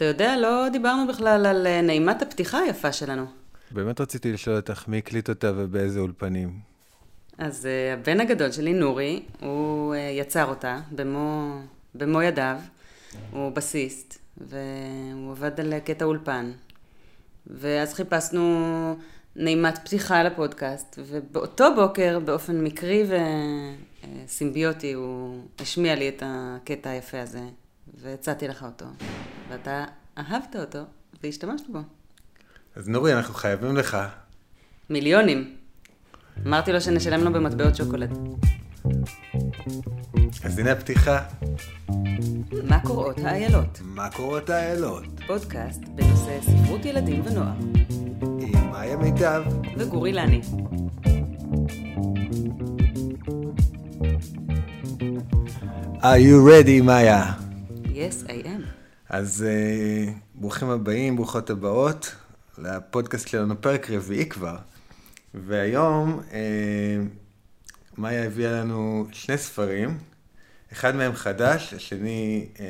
אתה יודע, לא דיברנו בכלל על אה, נעימת הפתיחה היפה שלנו. באמת רציתי לשאול אותך מי הקליט אותה ובאיזה אולפנים. אז uh, הבן הגדול שלי, נורי, הוא uh, יצר אותה במו, במו ידיו. הוא בסיסט, והוא עבד על קטע אולפן. ואז חיפשנו נעימת פתיחה לפודקאסט, ובאותו בוקר, באופן מקרי וסימביוטי, הוא השמיע לי את הקטע היפה הזה, והצעתי לך אותו. ואתה אהבת אותו, והשתמשת בו. אז נורי, אנחנו חייבים לך. מיליונים. אמרתי לו שנשלם לו במטבעות שוקולד. אז הנה הפתיחה. מה קוראות האיילות? מה קוראות האיילות? פודקאסט בנושא ספרות ילדים ונוער. עם מאיה מיטב. וגורי לני. are you ready, מאיה? Yes, I am. אז uh, ברוכים הבאים, ברוכות הבאות לפודקאסט שלנו, פרק רביעי כבר. והיום uh, מאיה הביאה לנו שני ספרים, אחד מהם חדש, השני uh,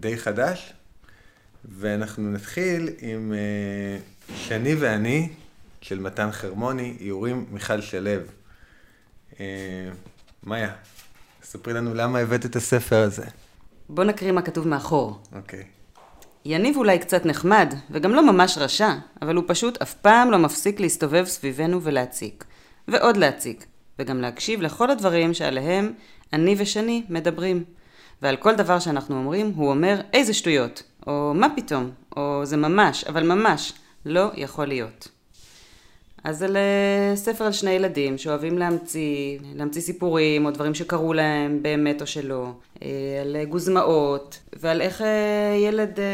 די חדש, ואנחנו נתחיל עם uh, שני ואני של מתן חרמוני, איורים מיכל שלו. Uh, מאיה, ספרי לנו למה הבאת את הספר הזה. בוא נקריא מה כתוב מאחור. אוקיי. יניב אולי קצת נחמד, וגם לא ממש רשע, אבל הוא פשוט אף פעם לא מפסיק להסתובב סביבנו ולהציק. ועוד להציק. וגם להקשיב לכל הדברים שעליהם אני ושני מדברים. ועל כל דבר שאנחנו אומרים, הוא אומר איזה שטויות, או מה פתאום, או זה ממש, אבל ממש, לא יכול להיות. אז זה ספר על שני ילדים שאוהבים להמציא, להמציא סיפורים או דברים שקרו להם באמת או שלא, אה, על גוזמאות ועל איך אה, ילד אה,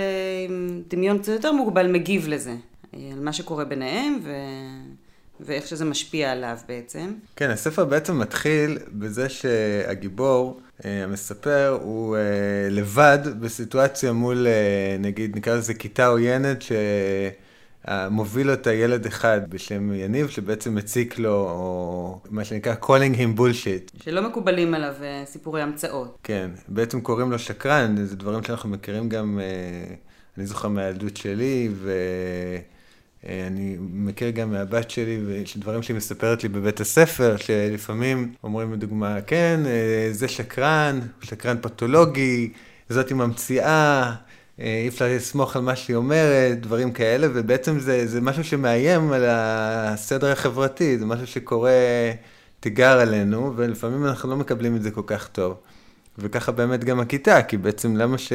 עם דמיון קצת יותר מוגבל מגיב לזה, על מה שקורה ביניהם ו... ואיך שזה משפיע עליו בעצם. כן, הספר בעצם מתחיל בזה שהגיבור, המספר, הוא לבד בסיטואציה מול, נגיד, נקרא לזה כיתה עוינת, ש... מוביל אותה ילד אחד בשם יניב, שבעצם מציק לו, או מה שנקרא calling him bullshit. שלא מקובלים עליו סיפורי המצאות. כן, בעצם קוראים לו שקרן, זה דברים שאנחנו מכירים גם, אני זוכר מהילדות שלי, ואני מכיר גם מהבת שלי, דברים שהיא מספרת לי בבית הספר, שלפעמים אומרים לדוגמה, כן, זה שקרן, שקרן פתולוגי, זאת היא ממציאה. אה, אי אפשר לסמוך על מה שהיא אומרת, דברים כאלה, ובעצם זה, זה משהו שמאיים על הסדר החברתי, זה משהו שקורה תיגר עלינו, ולפעמים אנחנו לא מקבלים את זה כל כך טוב. וככה באמת גם הכיתה, כי בעצם למה ש...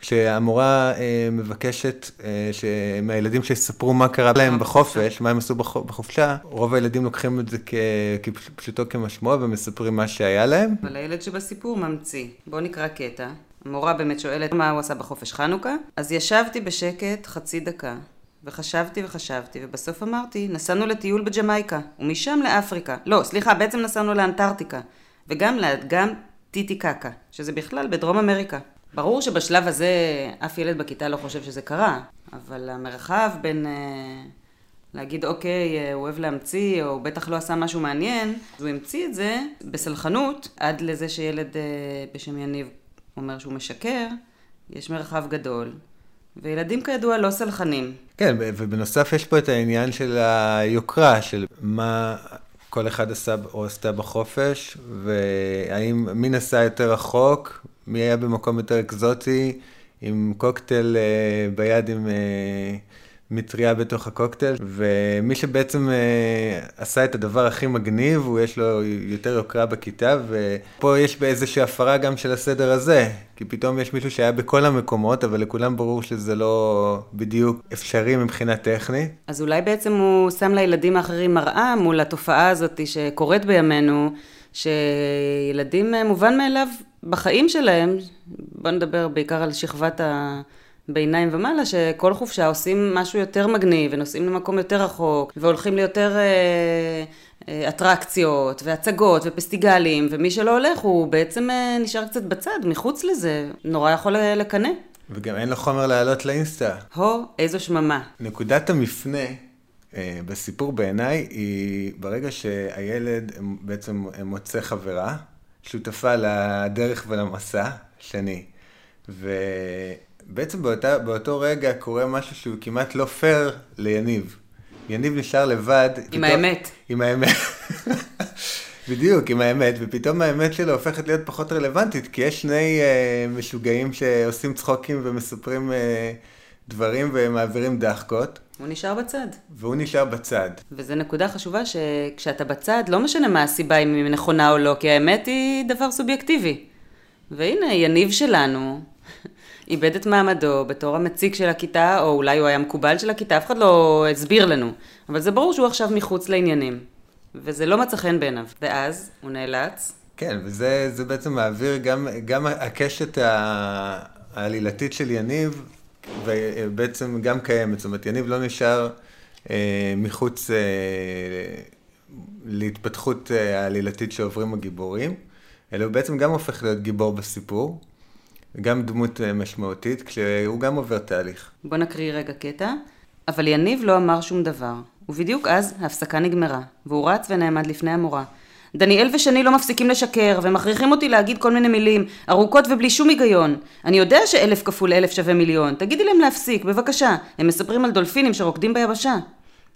כשהמורה אה, מבקשת אה, מהילדים שיספרו מה קרה להם בחופש, מה הם עשו בח... בחופשה, רוב הילדים לוקחים את זה כ... כפשוטו כמשמעו ומספרים מה שהיה להם. אבל הילד שבסיפור ממציא. בואו נקרא קטע. המורה באמת שואלת מה הוא עשה בחופש חנוכה, אז ישבתי בשקט חצי דקה, וחשבתי וחשבתי, ובסוף אמרתי, נסענו לטיול בג'מייקה, ומשם לאפריקה. לא, סליחה, בעצם נסענו לאנטארקטיקה, וגם לאגם טיטיקקה, שזה בכלל בדרום אמריקה. ברור שבשלב הזה אף ילד בכיתה לא חושב שזה קרה, אבל המרחב בין אה, להגיד אוקיי, אה, הוא אוהב להמציא, או בטח לא עשה משהו מעניין, אז הוא המציא את זה בסלחנות, עד לזה שילד אה, בשם יניב אומר שהוא משקר, יש מרחב גדול, וילדים כידוע לא סלחנים. כן, ובנוסף יש פה את העניין של היוקרה, של מה כל אחד עשה או עשתה בחופש, והאם מי נסע יותר רחוק, מי היה במקום יותר אקזוטי, עם קוקטייל אה, ביד עם... אה, מטריה בתוך הקוקטייל, ומי שבעצם אה, עשה את הדבר הכי מגניב, הוא יש לו יותר יוקרה בכיתה, ופה יש באיזושהי הפרה גם של הסדר הזה, כי פתאום יש מישהו שהיה בכל המקומות, אבל לכולם ברור שזה לא בדיוק אפשרי מבחינה טכנית. אז אולי בעצם הוא שם לילדים האחרים מראה מול התופעה הזאת שקורית בימינו, שילדים אה, מובן מאליו בחיים שלהם, בוא נדבר בעיקר על שכבת ה... ביניים ומעלה, שכל חופשה עושים משהו יותר מגניב, ונוסעים למקום יותר רחוק, והולכים ליותר אה, אה, אטרקציות, והצגות, ופסטיגלים, ומי שלא הולך הוא בעצם אה, נשאר קצת בצד, מחוץ לזה, נורא יכול לקנא. וגם אין לו חומר לעלות לאינסטה. הו, איזו שממה. נקודת המפנה אה, בסיפור בעיניי היא ברגע שהילד בעצם מוצא חברה, שותפה לדרך ולמסע, שני. ו... בעצם באותה, באותו רגע קורה משהו שהוא כמעט לא פייר ליניב. יניב נשאר לבד. עם פתאום, האמת. עם האמת. בדיוק, עם האמת, ופתאום האמת שלו הופכת להיות פחות רלוונטית, כי יש שני uh, משוגעים שעושים צחוקים ומספרים uh, דברים ומעבירים דחקות. הוא נשאר בצד. והוא נשאר בצד. וזו נקודה חשובה שכשאתה בצד, לא משנה מה הסיבה אם היא נכונה או לא, כי האמת היא דבר סובייקטיבי. והנה, יניב שלנו איבד את מעמדו בתור המציג של הכיתה, או אולי הוא היה מקובל של הכיתה, אף אחד לא הסביר לנו. אבל זה ברור שהוא עכשיו מחוץ לעניינים. וזה לא מצא חן בעיניו. ואז הוא נאלץ. כן, וזה בעצם מעביר גם, גם הקשת העלילתית של יניב, ובעצם גם קיימת. זאת אומרת, יניב לא נשאר אה, מחוץ אה, להתפתחות אה, העלילתית שעוברים הגיבורים, אלא הוא בעצם גם הופך להיות גיבור בסיפור. גם דמות אה, משמעותית, כשהוא גם עובר תהליך. בוא נקריא רגע קטע. אבל יניב לא אמר שום דבר, ובדיוק אז ההפסקה נגמרה, והוא רץ ונעמד לפני המורה. דניאל ושני לא מפסיקים לשקר, ומכריחים אותי להגיד כל מיני מילים, ארוכות ובלי שום היגיון. אני יודע שאלף כפול אלף שווה מיליון, תגידי להם להפסיק, בבקשה. הם מספרים על דולפינים שרוקדים ביבשה.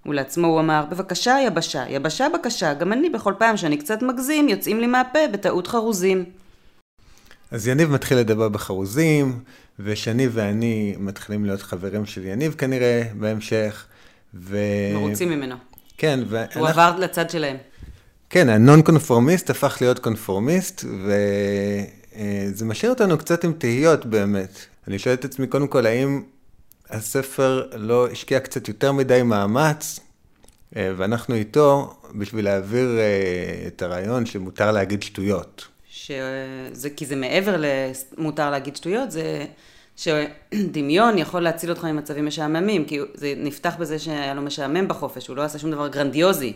ולעצמו הוא אמר, בבקשה יבשה, יבשה בקשה, גם אני בכל פעם שאני קצת מגזים, יוצאים לי מהפה בטעות חרוזים. אז יניב מתחיל לדבר בחרוזים, ושני ואני מתחילים להיות חברים של יניב כנראה בהמשך. ו... מרוצים ממנו. כן, ואנחנו... הוא עבר לצד שלהם. כן, הנון קונפורמיסט הפך להיות קונפורמיסט, וזה משאיר אותנו קצת עם תהיות באמת. אני שואל את עצמי, קודם כל, האם הספר לא השקיע קצת יותר מדי מאמץ, אה, ואנחנו איתו, בשביל להעביר אה, את הרעיון שמותר להגיד שטויות. שזה, כי זה מעבר למותר להגיד שטויות, זה שדמיון יכול להציל אותך ממצבים משעממים, כי זה נפתח בזה שהיה לו משעמם בחופש, הוא לא עשה שום דבר גרנדיוזי.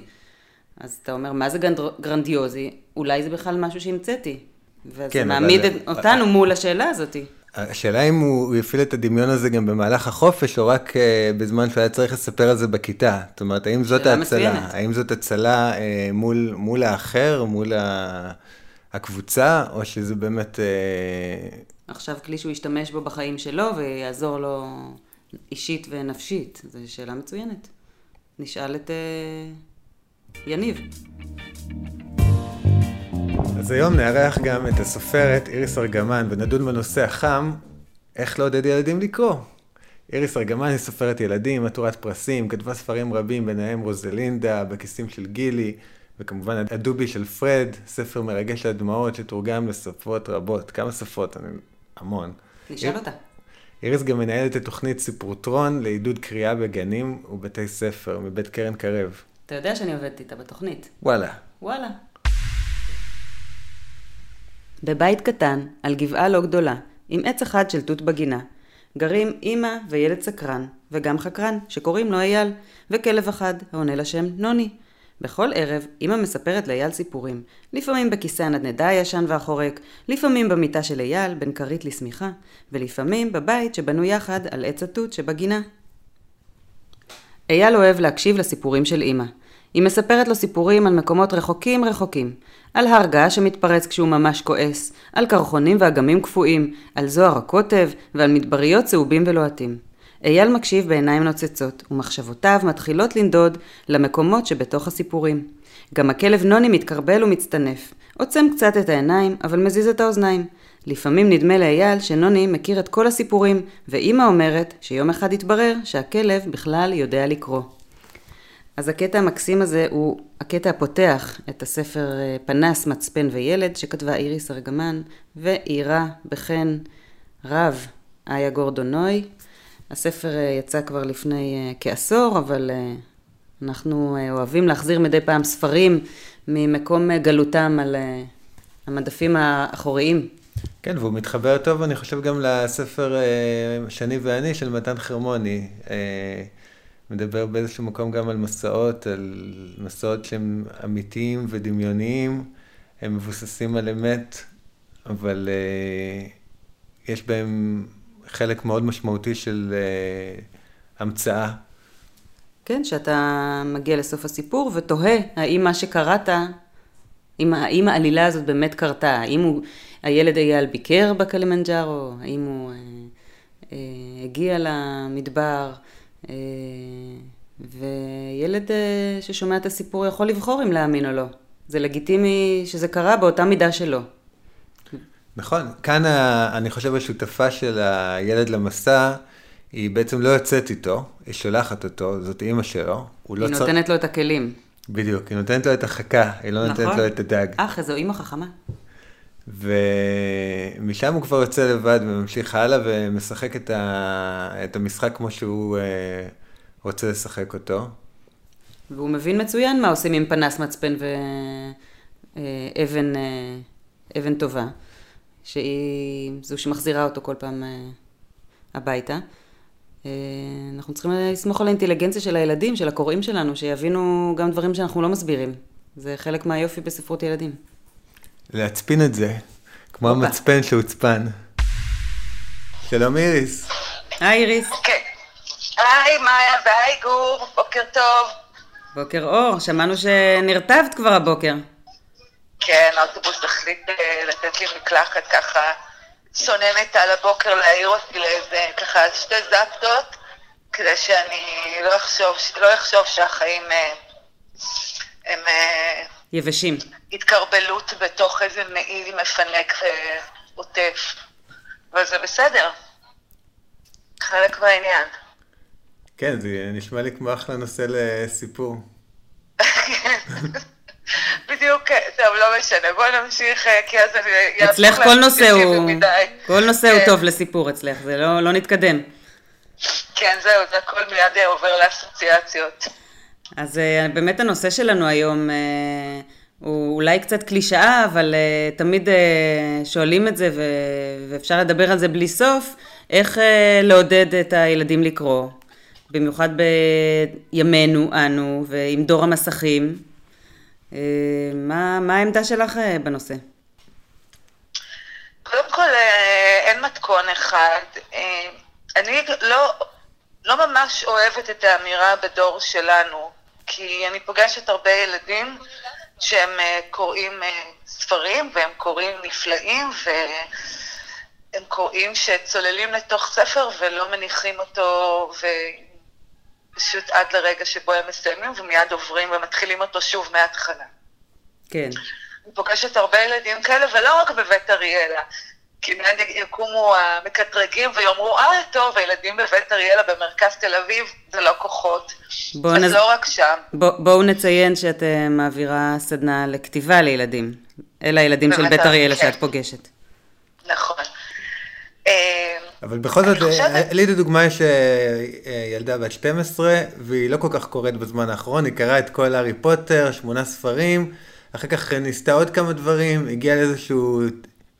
אז אתה אומר, מה זה גרנדיוזי? אולי זה בכלל משהו שהמצאתי. וזה כן, מעמיד אבל... אותנו אבל... מול השאלה הזאת. השאלה אם הוא יפעיל את הדמיון הזה גם במהלך החופש, או רק uh, בזמן שהוא היה צריך לספר על זה בכיתה. זאת אומרת, האם זאת ההצלה? האם זאת הצלה uh, מול, מול האחר, מול ה... הקבוצה, או שזה באמת... אה, עכשיו כלי שהוא ישתמש בו בחיים שלו ויעזור לו אישית ונפשית, זו שאלה מצוינת. נשאל את uh, יניב. אז היום נארח גם את הסופרת איריס ארגמן ונדון בנושא החם, איך לעודד ילדים לקרוא. איריס ארגמן היא סופרת ילדים, עטורת פרסים, כתבה ספרים רבים, ביניהם רוזלינדה, בכיסים של גילי, וכמובן הדובי של פרד, ספר מרגש הדמעות שתורגם לשפות רבות. כמה שפות? אני... המון. נשאל אותה. איריס גם מנהלת את תוכנית סיפרוטרון לעידוד קריאה בגנים ובתי ספר, מבית קרן קרב. אתה יודע שאני עובדת איתה בתוכנית. וואלה. וואלה. בבית קטן, על גבעה לא גדולה, עם עץ אחד של תות בגינה, גרים אמא וילד סקרן, וגם חקרן, שקוראים לו אייל, וכלב אחד, העונה לשם נוני. בכל ערב אמא מספרת לאייל סיפורים, לפעמים בכיסא הנדנדה הישן והחורק, לפעמים במיטה של אייל בין כרית לשמיכה, ולפעמים בבית שבנו יחד על עץ התות שבגינה. אייל אוהב להקשיב לסיפורים של אמא. היא מספרת לו סיפורים על מקומות רחוקים רחוקים, על הר געש שמתפרץ כשהוא ממש כועס, על קרחונים ואגמים קפואים, על זוהר הקוטב ועל מדבריות צהובים ולוהטים. אייל מקשיב בעיניים נוצצות, ומחשבותיו מתחילות לנדוד למקומות שבתוך הסיפורים. גם הכלב נוני מתקרבל ומצטנף, עוצם קצת את העיניים, אבל מזיז את האוזניים. לפעמים נדמה לאייל שנוני מכיר את כל הסיפורים, ואימא אומרת שיום אחד יתברר שהכלב בכלל יודע לקרוא. אז הקטע המקסים הזה הוא הקטע הפותח את הספר אה, פנס, מצפן וילד, שכתבה איריס ארגמן, ואירה בחן רב איה גורדונוי, הספר אה, יצא כבר לפני אה, כעשור, אבל אה, אנחנו אוהבים להחזיר מדי פעם ספרים ממקום גלותם על המדפים האחוריים. כן, והוא מתחבר טוב, אני חושב, גם לספר שני ואני של מתן חרמוני. מדבר באיזשהו מקום גם על מסעות, על מסעות שהם אמיתיים ודמיוניים, הם מבוססים על אמת, אבל יש בהם חלק מאוד משמעותי של uh, המצאה. כן, שאתה מגיע לסוף הסיפור ותוהה האם מה שקראת, האם, האם העלילה הזאת באמת קרתה, האם הוא, הילד אייל ביקר בקלימנג'ארו, האם הוא uh, אה, הגיע למדבר, אה, וילד אה, ששומע את הסיפור יכול לבחור אם להאמין או לא. זה לגיטימי שזה קרה באותה מידה שלו. נכון, כאן ה, אני חושב השותפה של הילד למסע, היא בעצם לא יוצאת איתו, היא שולחת אותו, זאת אימא שלו. היא לא נותנת צר... לו את הכלים. בדיוק, היא נותנת לו את החכה, היא לא נכון? נותנת לו את הדג. אך, איזו אימא חכמה. ומשם הוא כבר יוצא לבד וממשיך הלאה ומשחק את, ה... את המשחק כמו שהוא אה, רוצה לשחק אותו. והוא מבין מצוין מה עושים עם פנס מצפן ואבן אה, אבן טובה, שהיא זו שמחזירה אותו כל פעם אה, הביתה. אנחנו צריכים לסמוך על האינטליגנציה של הילדים, של הקוראים שלנו, שיבינו גם דברים שאנחנו לא מסבירים. זה חלק מהיופי בספרות ילדים. להצפין את זה, כמו המצפן שהוצפן. שלום איריס. היי איריס. כן. היי מאיה והי גור, בוקר טוב. בוקר אור, שמענו שנרטבת כבר הבוקר. כן, האוטובוס החליט אה, לתת לי מקלחת ככה צוננת על הבוקר להעיר אותי לאיזה ככה שתי זפטות, כדי שאני לא אחשוב, לא אחשוב שהחיים אה, הם... אה, יבשים. התקרבלות בתוך איזה מעיל מפנק ועוטף. אבל זה בסדר. חלק מהעניין. כן, זה נשמע לי כמו אחלה נושא לסיפור. בדיוק, טוב, לא משנה, בואי נמשיך, כי אז אני... אצלך כל נושא הוא... כל נושא הוא כן. טוב לסיפור אצלך, זה לא, לא נתקדם. כן, זהו, זה הכל מיד עובר לאסוציאציות. אז אה, באמת הנושא שלנו היום אה, הוא אולי קצת קלישאה, אבל תמיד שואלים את זה ואפשר לדבר על זה בלי סוף, איך לעודד את הילדים לקרוא, במיוחד בימינו אנו ועם דור המסכים. Uh, מה, מה העמדה שלך uh, בנושא? קודם כל, uh, אין מתכון אחד. אני לא, לא ממש אוהבת את האמירה בדור שלנו, כי אני פוגשת הרבה ילדים שהם אה, קוראים אה, ספרים והם קוראים נפלאים והם קוראים שצוללים לתוך ספר ולא מניחים אותו ופשוט עד לרגע שבו הם מסיימים ומיד עוברים ומתחילים אותו שוב מההתחלה. כן. אני פוגשת הרבה ילדים כאלה, ולא רק בבית אריאלה. כי מיד יקומו המקטרגים ויאמרו, אה, טוב, הילדים בבית אריאלה במרכז תל אביב, זה לא כוחות. אז נז... לא רק שם. בוא, בואו נציין שאת uh, מעבירה סדנה לכתיבה לילדים. אלה הילדים של בית אריאלה כן. שאת פוגשת. נכון. אה, אבל בכל זאת, אה, לי לדוגמה יש ילדה בת 12, והיא לא כל כך קוראת בזמן האחרון, היא קראה את כל הארי פוטר, שמונה ספרים, אחר כך ניסתה עוד כמה דברים, הגיעה לאיזשהו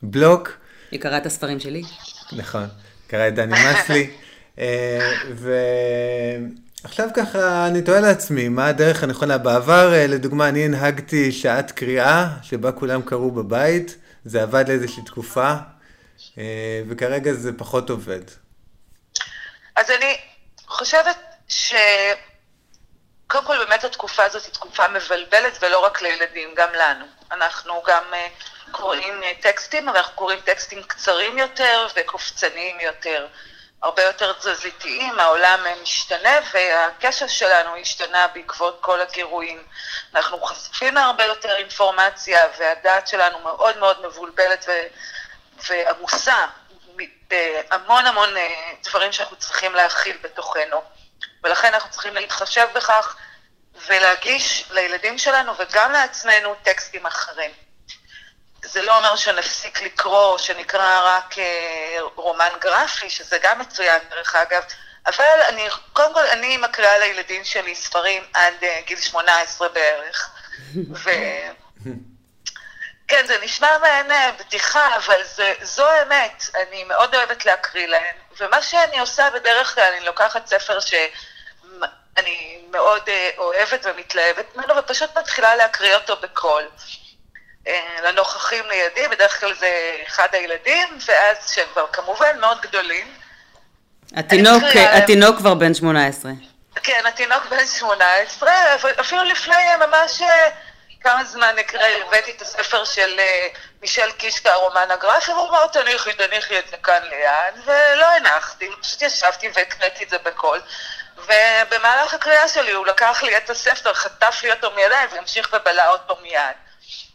בלוק. היא קראה את הספרים שלי. נכון, קראה את דני מסלי. אה, ועכשיו ככה אני תוהה לעצמי, מה הדרך הנכונה? בעבר, אה, לדוגמה, אני הנהגתי שעת קריאה, שבה כולם קראו בבית, זה עבד לאיזושהי תקופה, אה, וכרגע זה פחות עובד. אז אני חושבת ש... קודם כל באמת התקופה הזאת היא תקופה מבלבלת ולא רק לילדים, גם לנו. אנחנו גם קוראים אה, טקסטים, אבל אנחנו קוראים טקסטים קצרים יותר וקופצניים יותר, הרבה יותר תזזיתיים, העולם אה, משתנה והקשר שלנו השתנה בעקבות כל הגירויים. אנחנו חשופים להרבה יותר אינפורמציה והדעת שלנו מאוד מאוד מבולבלת ו... ועמוסה בהמון המון אה, דברים שאנחנו צריכים להכיל בתוכנו. ולכן אנחנו צריכים להתחשב בכך ולהגיש לילדים שלנו וגם לעצמנו טקסטים אחרים. זה לא אומר שנפסיק לקרוא, שנקרא רק אה, רומן גרפי, שזה גם מצוין דרך אגב, אבל אני, קודם כל, אני מקריאה לילדים שלי ספרים עד uh, גיל 18 בערך. ו... כן, זה נשמע מעין אה, בדיחה, אבל זה, זו האמת. אני מאוד אוהבת להקריא להם, ומה שאני עושה בדרך כלל, אני לוקחת ספר שאני מאוד uh, אוהבת ומתלהבת ממנו, ופשוט מתחילה להקריא אותו בקול. אה, לנוכחים לידי, בדרך כלל זה אחד הילדים, ואז שהם כבר כמובן מאוד גדולים. התינוק, התינוק כבר בן 18. כן, התינוק בן 18, אפילו לפני ממש כמה זמן הבאתי את הספר של אה, מישל קישקה, הרומן הגרפי, והוא אמר, תניחי, תניחי את זה כאן ליד, ולא הנחתי, פשוט ישבתי והקראתי את זה בקול. ובמהלך הקריאה שלי הוא לקח לי את הספר, חטף לי אותו מידיים והמשיך ובלע אותו מיד.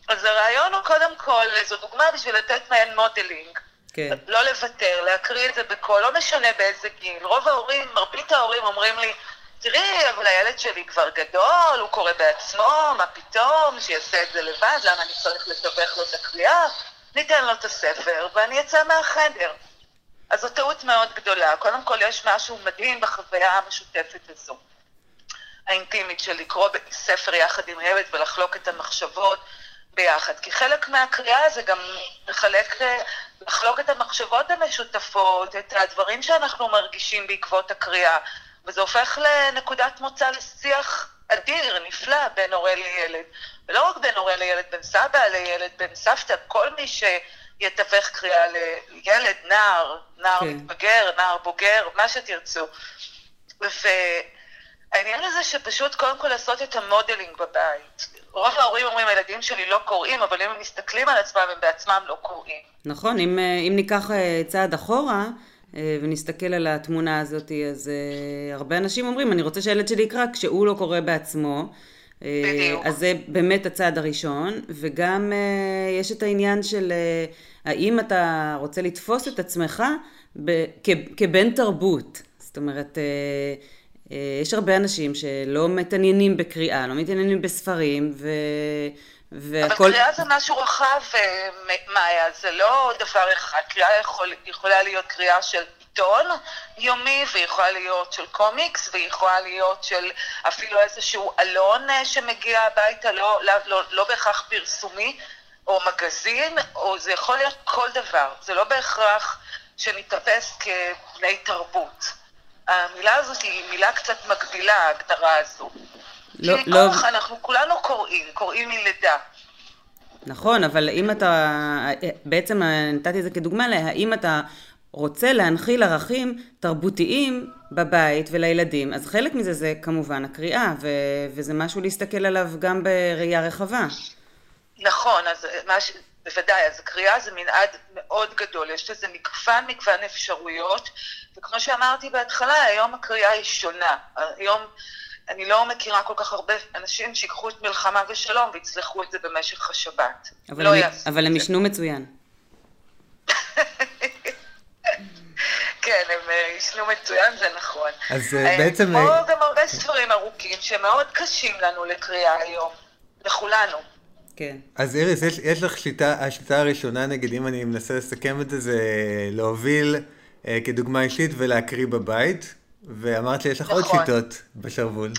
אז הרעיון הוא קודם כל, זו דוגמה בשביל לתת מעין modeling. כן. לא לוותר, להקריא את זה בקול, לא משנה באיזה גיל. רוב ההורים, מרבית ההורים אומרים לי, תראי, אבל הילד שלי כבר גדול, הוא קורא בעצמו, מה פתאום, שיעשה את זה לבד, למה אני צריך לתווך לו את הקריאה? ניתן לו את הספר ואני אצא מהחדר. אז זו טעות מאוד גדולה. קודם כל, יש משהו מדהים בחוויה המשותפת הזו. האינטימית של לקרוא ספר יחד עם ילד ולחלוק את המחשבות ביחד. כי חלק מהקריאה זה גם לחלק, לחלוק את המחשבות המשותפות, את הדברים שאנחנו מרגישים בעקבות הקריאה. וזה הופך לנקודת מוצא לשיח אדיר, נפלא, בין הורה לילד. ולא רק בין הורה לילד, בין סבא לילד, בין סבתא, כל מי שיתווך קריאה לילד, נער, נער כן. מתבגר, נער בוגר, מה שתרצו. והעניין הזה שפשוט קודם כל לעשות את המודלינג בבית. רוב ההורים אומרים, הילדים שלי לא קוראים, אבל אם הם מסתכלים על עצמם, הם בעצמם לא קוראים. נכון, אם, אם ניקח אה, צעד אחורה, אה, ונסתכל על התמונה הזאת, אז uh, הרבה אנשים אומרים, אני רוצה שהילד שלי יקרא כשהוא לא קורא בעצמו. אה, בדיוק. אז זה באמת הצעד הראשון, וגם יש את העניין של האם אתה רוצה לתפוס את עצמך ב- כ- כבן תרבות. זאת אומרת, יש הרבה אנשים שלא מתעניינים בקריאה, לא מתעניינים בספרים, ו... והכל... אבל קריאה זה משהו רחב, אה, מאיה, זה לא דבר אחד. קריאה יכול, יכולה להיות קריאה של עיתון יומי, ויכולה להיות של קומיקס, ויכולה להיות של אפילו איזשהו אלון אה, שמגיע הביתה, לא, לא, לא, לא בהכרח פרסומי, או מגזין, או זה יכול להיות כל דבר. זה לא בהכרח שניתפס כבני תרבות. המילה הזאת היא מילה קצת מגבילה, ההגדרה הזו. לא, לא... אנחנו כולנו קוראים, קוראים מלידה. נכון, אבל אם אתה, בעצם נתתי את זה כדוגמה להאם אתה רוצה להנחיל ערכים תרבותיים בבית ולילדים, אז חלק מזה זה כמובן הקריאה, ו, וזה משהו להסתכל עליו גם בראייה רחבה. נכון, אז מש, בוודאי, אז קריאה זה מנעד מאוד גדול, יש לזה מגוון מגוון אפשרויות, וכמו שאמרתי בהתחלה, היום הקריאה היא שונה. היום... אני לא מכירה כל כך הרבה אנשים שיקחו את מלחמה ושלום ויצלחו את זה במשך השבת. אבל, לא הם, אבל הם ישנו מצוין. כן, הם אה, ישנו מצוין, זה נכון. אז אה, בעצם... כמו אה, גם הרבה ספרים ארוכים שמאוד קשים לנו לקריאה היום, לכולנו. כן. אז איריס, יש, יש לך שליטה, השליטה הראשונה, נגיד, אם אני מנסה לסכם את זה, זה להוביל אה, כדוגמה אישית ולהקריא בבית. ואמרת שיש לך נכון. עוד שיטות בשרוול.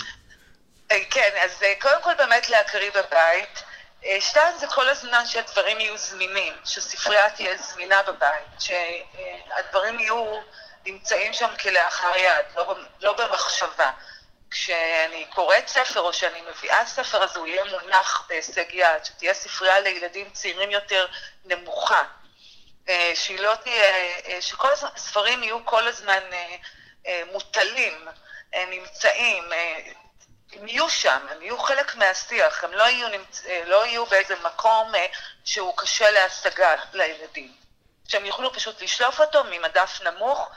אה, כן, אז אה, קודם כל באמת להקריא בבית. אה, שתיים זה כל הזמן שהדברים יהיו זמינים, שספרייה תהיה זמינה בבית, שהדברים יהיו נמצאים שם כלאחר יד, לא, לא במחשבה. כשאני קוראת ספר או שאני מביאה ספר, אז הוא יהיה מונח בהישג יד, שתהיה ספרייה לילדים צעירים יותר נמוכה. שהיא לא תהיה, שכל הספרים יהיו כל הזמן מוטלים, אה, נמצאים, אה, הם יהיו שם, הם יהיו חלק מהשיח, הם לא יהיו, נמצ... לא יהיו באיזה מקום שהוא קשה להשגה לילדים. שהם יוכלו פשוט לשלוף אותו ממדף נמוך,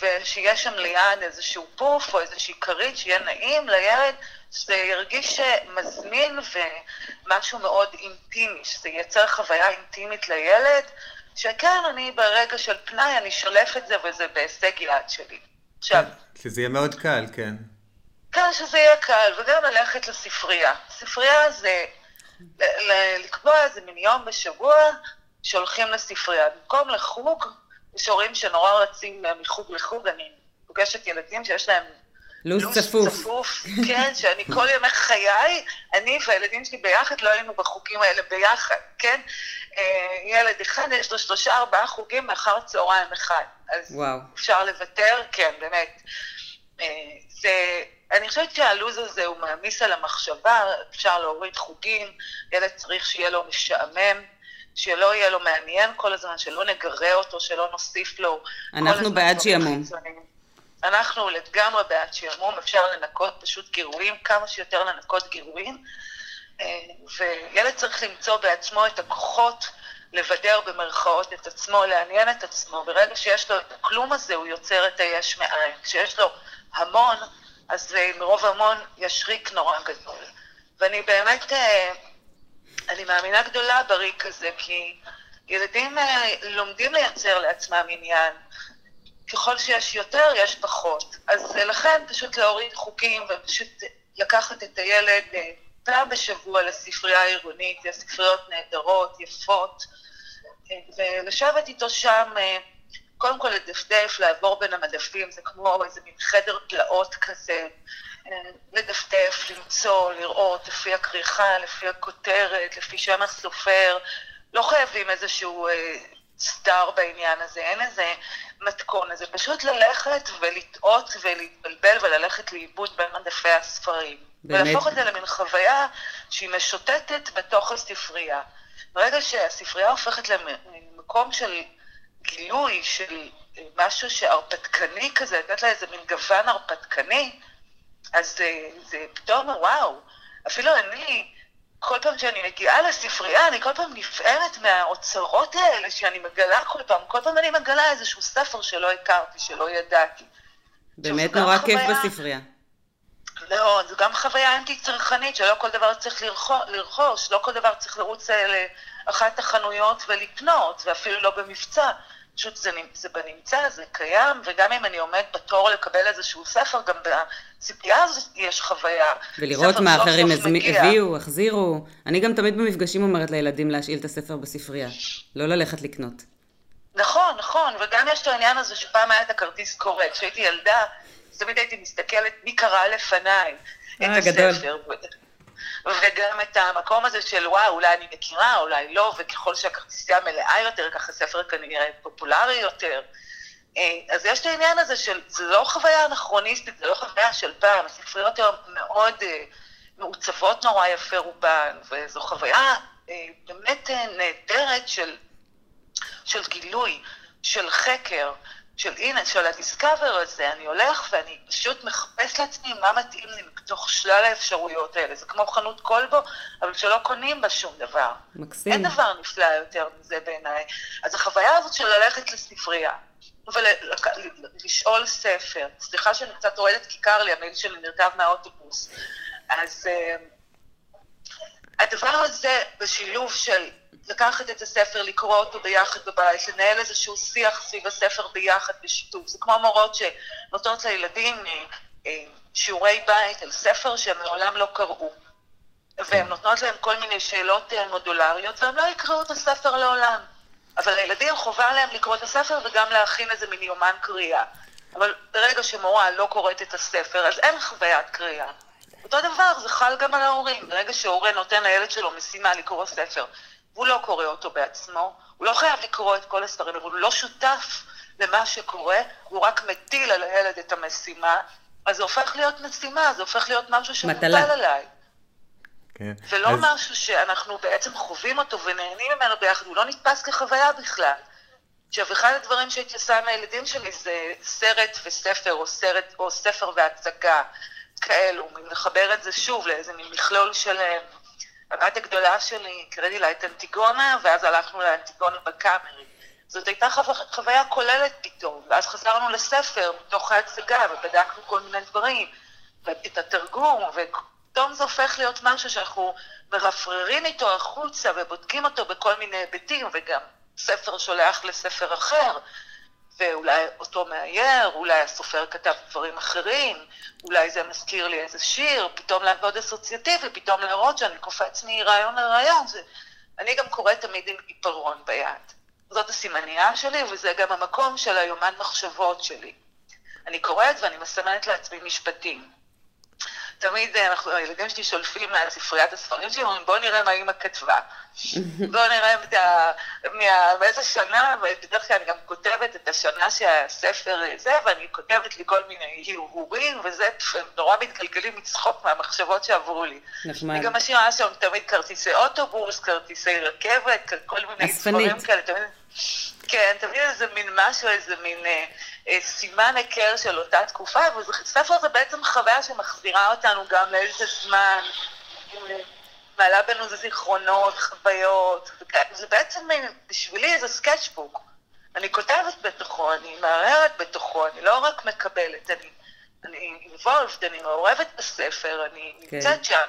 ושיהיה שם ליד איזשהו פוף או איזושהי כרית, שיהיה נעים לילד, שזה ירגיש מזמין ומשהו מאוד אינטימי, שזה ייצר חוויה אינטימית לילד, שכן, אני ברגע של פנאי, אני שולף את זה וזה בהישג יד שלי. עכשיו... שזה יהיה מאוד קל, כן. כן, שזה יהיה קל, וגם ללכת לספרייה. ספרייה זה לקבוע איזה מין יום בשבוע שהולכים לספרייה. במקום לחוג, יש הורים שנורא רצים מחוג לחוג, אני פוגשת ילדים שיש להם לו"ז צפוף. צפוף, כן, שאני כל ימי חיי, אני והילדים שלי ביחד לא היינו בחוגים האלה ביחד, כן? אה, ילד אחד, יש לו שלושה, ארבעה חוגים מאחר צהריים אחד. אז וואו. אפשר לוותר, כן, באמת. אה, זה, אני חושבת שהלו"ז הזה הוא מעמיס על המחשבה, אפשר להוריד חוגים, ילד צריך שיהיה לו משעמם. שלא יהיה לו מעניין כל הזמן, שלא נגרה אותו, שלא נוסיף לו... אנחנו בעד שיעמום. אנחנו לגמרי בעד שעמום, אפשר לנקות פשוט גירויים, כמה שיותר לנקות גירויים. וילד צריך למצוא בעצמו את הכוחות לבדר במרכאות את עצמו, לעניין את עצמו. ברגע שיש לו את הכלום הזה, הוא יוצר את היש מאין. כשיש לו המון, אז מרוב המון יש ריק נורא גדול. ואני באמת, אני מאמינה גדולה בריק הזה, כי ילדים לומדים לייצר לעצמם עניין. ככל שיש יותר, יש פחות. אז לכן פשוט להוריד חוקים ופשוט לקחת את הילד פעם בשבוע לספרייה העירונית, יש ספריות נהדרות, יפות, ולשבת איתו שם, קודם כל לדפדף, לעבור בין המדפים, זה כמו איזה מין חדר פלאות כזה, לדפדף, למצוא, לראות, לפי הכריכה, לפי הכותרת, לפי שם הסופר, לא חייבים איזשהו סטאר בעניין הזה, אין איזה מתכון, זה פשוט ללכת ולטעות ולהתבלבל וללכת לאיבוד בין מדפי הספרים. באמת. ולהפוך את זה למין חוויה שהיא משוטטת בתוך הספרייה. ברגע שהספרייה הופכת למקום של גילוי, של משהו שהרפתקני כזה, לתת לה איזה מין גוון הרפתקני, אז זה, זה פתאום, וואו, אפילו אני, כל פעם שאני מגיעה לספרייה, אני כל פעם נפעמת מהאוצרות האלה שאני מגלה כל פעם. כל פעם אני מגלה איזשהו ספר שלא הכרתי, שלא ידעתי. באמת נורא כיף חוויה... בספרייה. מאוד, זו גם חוויה אנטי-צרכנית, שלא כל דבר צריך לרכוש, לא כל דבר צריך לרוץ לאחת החנויות ולקנות, ואפילו לא במבצע. פשוט זה, זה בנמצא, זה קיים, וגם אם אני עומד בתור לקבל איזשהו ספר, גם בציפייה הזאת יש חוויה. ולראות מה אחרים הביאו, החזירו. אני גם תמיד במפגשים אומרת לילדים להשאיל את הספר בספרייה, לא ללכת לקנות. נכון, נכון, וגם יש את העניין הזה שפעם היה את הכרטיס קורא. כשהייתי ילדה, תמיד הייתי מסתכלת מי קרא לפניי את אה, הספר. וגם את המקום הזה של וואו, אולי אני מכירה, אולי לא, וככל שהכרטיסייה מלאה יותר, ככה ספר כנראה פופולרי יותר. אה, אז יש את העניין הזה של, זה לא חוויה אנכרוניסטית, זה לא חוויה של פעם, הספריות היום מאוד אה, מעוצבות נורא יפה רובן, וזו חוויה באמת נהדרת של, של גילוי, של חקר. של הנה, של הדיסקאבר הזה, אני הולך ואני פשוט מחפש לעצמי מה מתאים לי מתוך שלל האפשרויות האלה. זה כמו חנות כלבו, אבל שלא קונים בה שום דבר. מקסים. אין דבר נפלא יותר מזה בעיניי. אז החוויה הזאת של ללכת לספרייה, ולשאול ספר, סליחה שאני קצת רועדת כי קר לי, המייל שלי נרקב מהאוטובוס. אז uh, הדבר הזה בשילוב של לקחת את הספר, לקרוא אותו ביחד בבית, לנהל איזשהו שיח סביב הספר ביחד בשיתוף. זה כמו מורות שנותנות לילדים אה, אה, שיעורי בית על ספר שהם מעולם לא קראו. והן נותנות להם כל מיני שאלות אה, מודולריות, והם לא יקראו את הספר לעולם. אבל לילדים חובה עליהם לקרוא את הספר וגם להכין איזה מין יומן קריאה. אבל ברגע שמורה לא קוראת את הספר, אז אין חוויית קריאה. אותו דבר, זה חל גם על ההורים. ברגע שהורה נותן לילד שלו משימה לקרוא ספר, והוא לא קורא אותו בעצמו, הוא לא חייב לקרוא את כל הספרים, הוא לא שותף למה שקורה, הוא רק מטיל על הילד את המשימה, אז זה הופך להיות משימה, זה הופך להיות משהו שמוטל עליי. כן. ולא אז... משהו שאנחנו בעצם חווים אותו ונהנים ממנו ביחד, הוא לא נתפס כחוויה בכלל. עכשיו, אחד הדברים שהייתי עושה עם הילדים שלי זה סרט וספר, או סרט, או ספר והצגה, כאלו, לחבר את זה שוב לאיזה מין מכלול שלם. הבת הגדולה שלי, קראתי לה את אנטיגונה, ואז הלכנו לאנטיגונה בקאמרי. זאת הייתה חו... חוויה כוללת פתאום, ואז חזרנו לספר מתוך ההצגה, ובדקנו כל מיני דברים, ואת התרגום, ופתאום זה הופך להיות משהו שאנחנו מרפררים איתו החוצה, ובודקים אותו בכל מיני היבטים, וגם ספר שולח לספר אחר. ואולי אותו מאייר, אולי הסופר כתב דברים אחרים, אולי זה מזכיר לי איזה שיר, פתאום לעבוד אסוציאטיבי, פתאום להראות שאני קופץ מרעיון לרעיון. זה... אני גם קוראת תמיד עם עיפרון ביד. זאת הסימנייה שלי, וזה גם המקום של היומן מחשבות שלי. אני קוראת ואני מסמנת לעצמי משפטים. תמיד אה, אנחנו, הילדים שלי שולפים מהספריית הספרים שלי, אומרים, בואו נראה מה אימא כתבה. בואו נראה מאיזה שנה, ובדרך כלל אני גם כותבת את השנה שהספר זה, ואני כותבת לי כל מיני הרהורים, וזה, הם נורא מתגלגלים מצחוק מהמחשבות שעברו לי. נחמד. אני גם משאירה שם תמיד כרטיסי אוטובוס, כרטיסי רכבת, כל מיני דברים כאלה. תמיד... כן, תמיד איזה מין משהו, איזה מין אה, אה, סימן היכר של אותה תקופה, וספר זה בעצם חוויה שמחזירה אותנו גם לאיזה זמן. מעלה בנו איזה זיכרונות, חוויות, זה בעצם בשבילי איזה סקצ'בוק. אני כותבת בתוכו, אני מהרהרת בתוכו, אני לא רק מקבלת, אני, אני involved, אני מעורבת בספר, אני כן. נמצאת שם.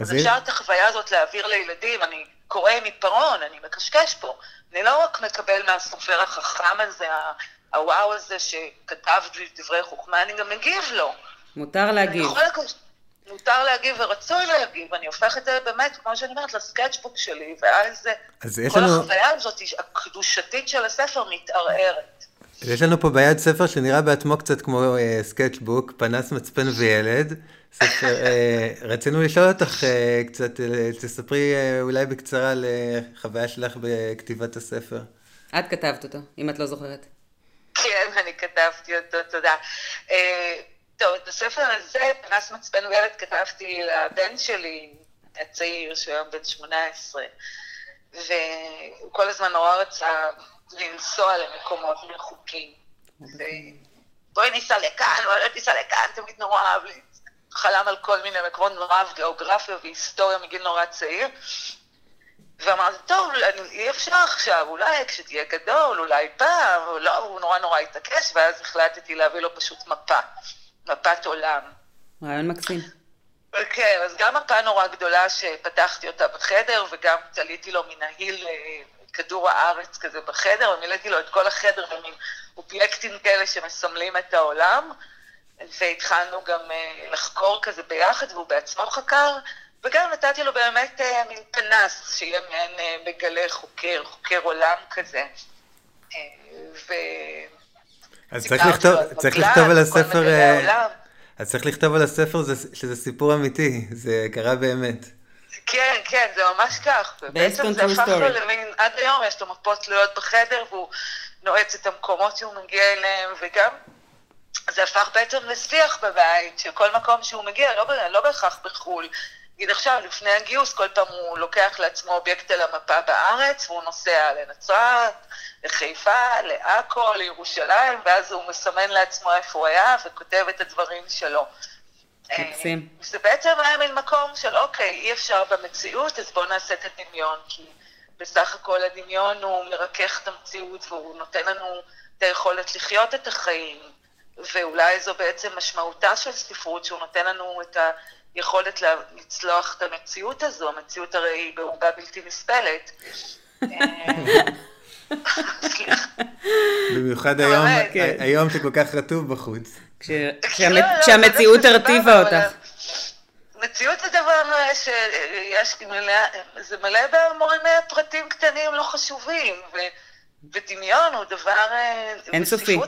אז אפשר את החוויה הזאת להעביר לילדים, אני קורא עם עיפרון, אני מקשקש פה. אני לא רק מקבל מהסופר החכם הזה, הוואו הזה שכתב דברי חוכמה, אני גם מגיב לו. מותר להגיב. מותר להגיב ורצוי להגיב, אני הופך את זה באמת, כמו שאני אומרת, לסקצ'בוק שלי, ואז כל לנו... החוויה הזאת, הקדושתית של הספר מתערערת. יש לנו פה ביד ספר שנראה בעצמו קצת כמו uh, סקצ'בוק, פנס מצפן וילד. ספר, uh, רצינו לשאול אותך uh, קצת, uh, תספרי uh, אולי בקצרה על uh, חוויה שלך בכתיבת הספר. את כתבת אותו, אם את לא זוכרת. כן, אני כתבתי אותו, תודה. Uh, טוב, את הספר הזה, פנס מצפן וילד, כתבתי לבן שלי, הצעיר, שהוא היום בן 18, והוא כל הזמן נורא רצה לנסוע למקומות רחוקים. בואי ניסע לכאן, בואי ניסע לכאן, תמיד נורא אהב לי. חלם על כל מיני מקומות, נורא אהב גיאוגרפיה והיסטוריה מגיל נורא צעיר. ואמרתי, טוב, אי אפשר עכשיו, אולי כשתהיה גדול, אולי פעם, לא, הוא נורא נורא התעקש, ואז החלטתי להביא לו פשוט מפה. מפת עולם. רעיון מקסים. כן, אז גם מפה נורא גדולה שפתחתי אותה בחדר, וגם תליתי לו מנהיל אה, כדור הארץ כזה בחדר, ומילאתי לו את כל החדר במין אובייקטים כאלה שמסמלים את העולם, והתחלנו גם אה, לחקור כזה ביחד, והוא בעצמו חקר, וגם נתתי לו באמת אה, מין פנס, שיהיה מעין מגלה חוקר, חוקר עולם כזה. ו... אז צריך לכתוב, צריך לכתוב על הספר, אז צריך לכתוב על הספר שזה סיפור אמיתי, זה קרה באמת. כן, כן, זה ממש כך. בעצם זה הפך לו למין, עד היום יש לו מפות תלויות בחדר, והוא נועץ את המקומות שהוא מגיע אליהם, וגם זה הפך בעצם לשיח בבית, שכל מקום שהוא מגיע, לא, לא בהכרח בחו"ל, נגיד עכשיו, לפני הגיוס, כל פעם הוא לוקח לעצמו אובייקט על המפה בארץ, והוא נוסע לנצרת, לחיפה, לעכו, לירושלים, ואז הוא מסמן לעצמו איפה הוא היה וכותב את הדברים שלו. מקסים. אה, זה בעצם היה מין מקום של אוקיי, אי אפשר במציאות, אז בואו נעשה את הדמיון, כי בסך הכל הדמיון הוא מרכך את המציאות והוא נותן לנו את היכולת לחיות את החיים, ואולי זו בעצם משמעותה של ספרות, שהוא נותן לנו את ה... יכולת לצלוח את המציאות הזו, המציאות הרי היא בעוגה בלתי נספלת. במיוחד היום, כן. היום שכל כך רטוב בחוץ. כשהמציאות הרטיבה אותך. מציאות זה דבר שיש מלא, זה מלא בהמון פרטים קטנים לא חשובים, ודמיון הוא דבר... אינסופי.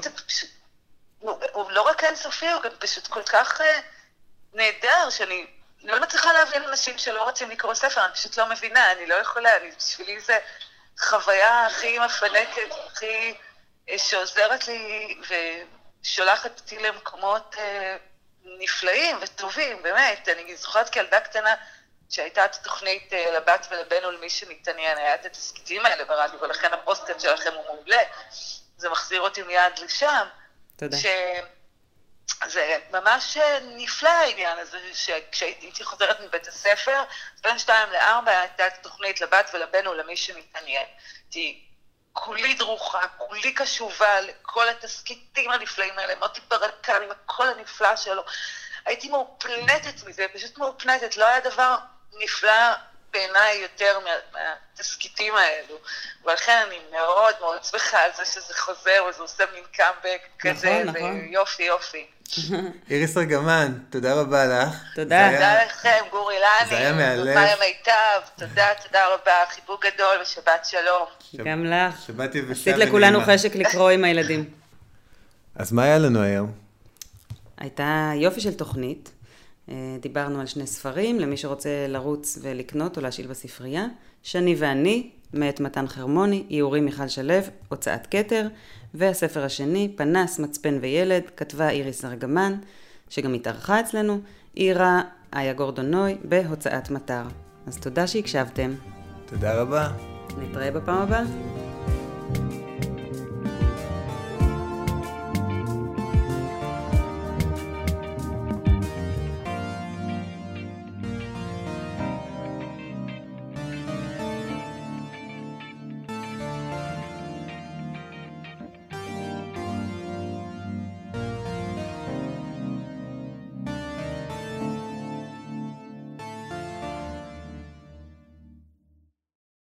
הוא לא רק אינסופי, הוא גם פשוט כל כך... נהדר, שאני לא מצליחה להבין אנשים שלא רוצים לקרוא ספר, אני פשוט לא מבינה, אני לא יכולה, אני, בשבילי זה חוויה הכי מפנקת, הכי אה, שעוזרת לי ושולחת אותי למקומות אה, נפלאים וטובים, באמת. אני זוכרת כילדה קטנה שהייתה את התוכנית אה, לבת ולבן ולמי שמתעניין, היה את התסכיתים האלה ברדיו, ולכן הפוסטקאט שלכם הוא מעולה. זה מחזיר אותי מיד לשם. תודה. ש... זה ממש נפלא העניין הזה, שכשהייתי חוזרת מבית הספר, בין שתיים לארבע הייתה תוכנית לבת ולבן ולמי שמתעניין. הייתי כולי דרוכה, כולי קשובה לכל התסכיתים הנפלאים האלה, מוטי ברקן עם הקול הנפלא שלו. הייתי מאופנטת מזה, פשוט מאופנטת, לא היה דבר נפלא בעיניי יותר מהתסכיתים האלו. ולכן אני מאוד מאוד שמחה על זה שזה חוזר וזה עושה מין קאמבק כזה, נכון, נכון. ויופי יופי. איריס ארגמן, תודה רבה לך. תודה. תודה לכם, גור אילני. זה היה מהלב. תודה מיטב, תודה, תודה רבה, חיבוק גדול ושבת שלום. גם לך. שבת יבשה עשית לכולנו חשק לקרוא עם הילדים. אז מה היה לנו היום? הייתה יופי של תוכנית. אה, דיברנו על שני ספרים, למי שרוצה לרוץ ולקנות או להשאיל בספרייה. שני ואני, מאת מתן חרמוני, איורים מיכל שלו, הוצאת כתר, והספר השני, פנס, מצפן וילד, כתבה איריס ארגמן, שגם התארחה אצלנו, עירה איה גורדונוי, בהוצאת מטר. אז תודה שהקשבתם. תודה רבה. נתראה בפעם הבאה.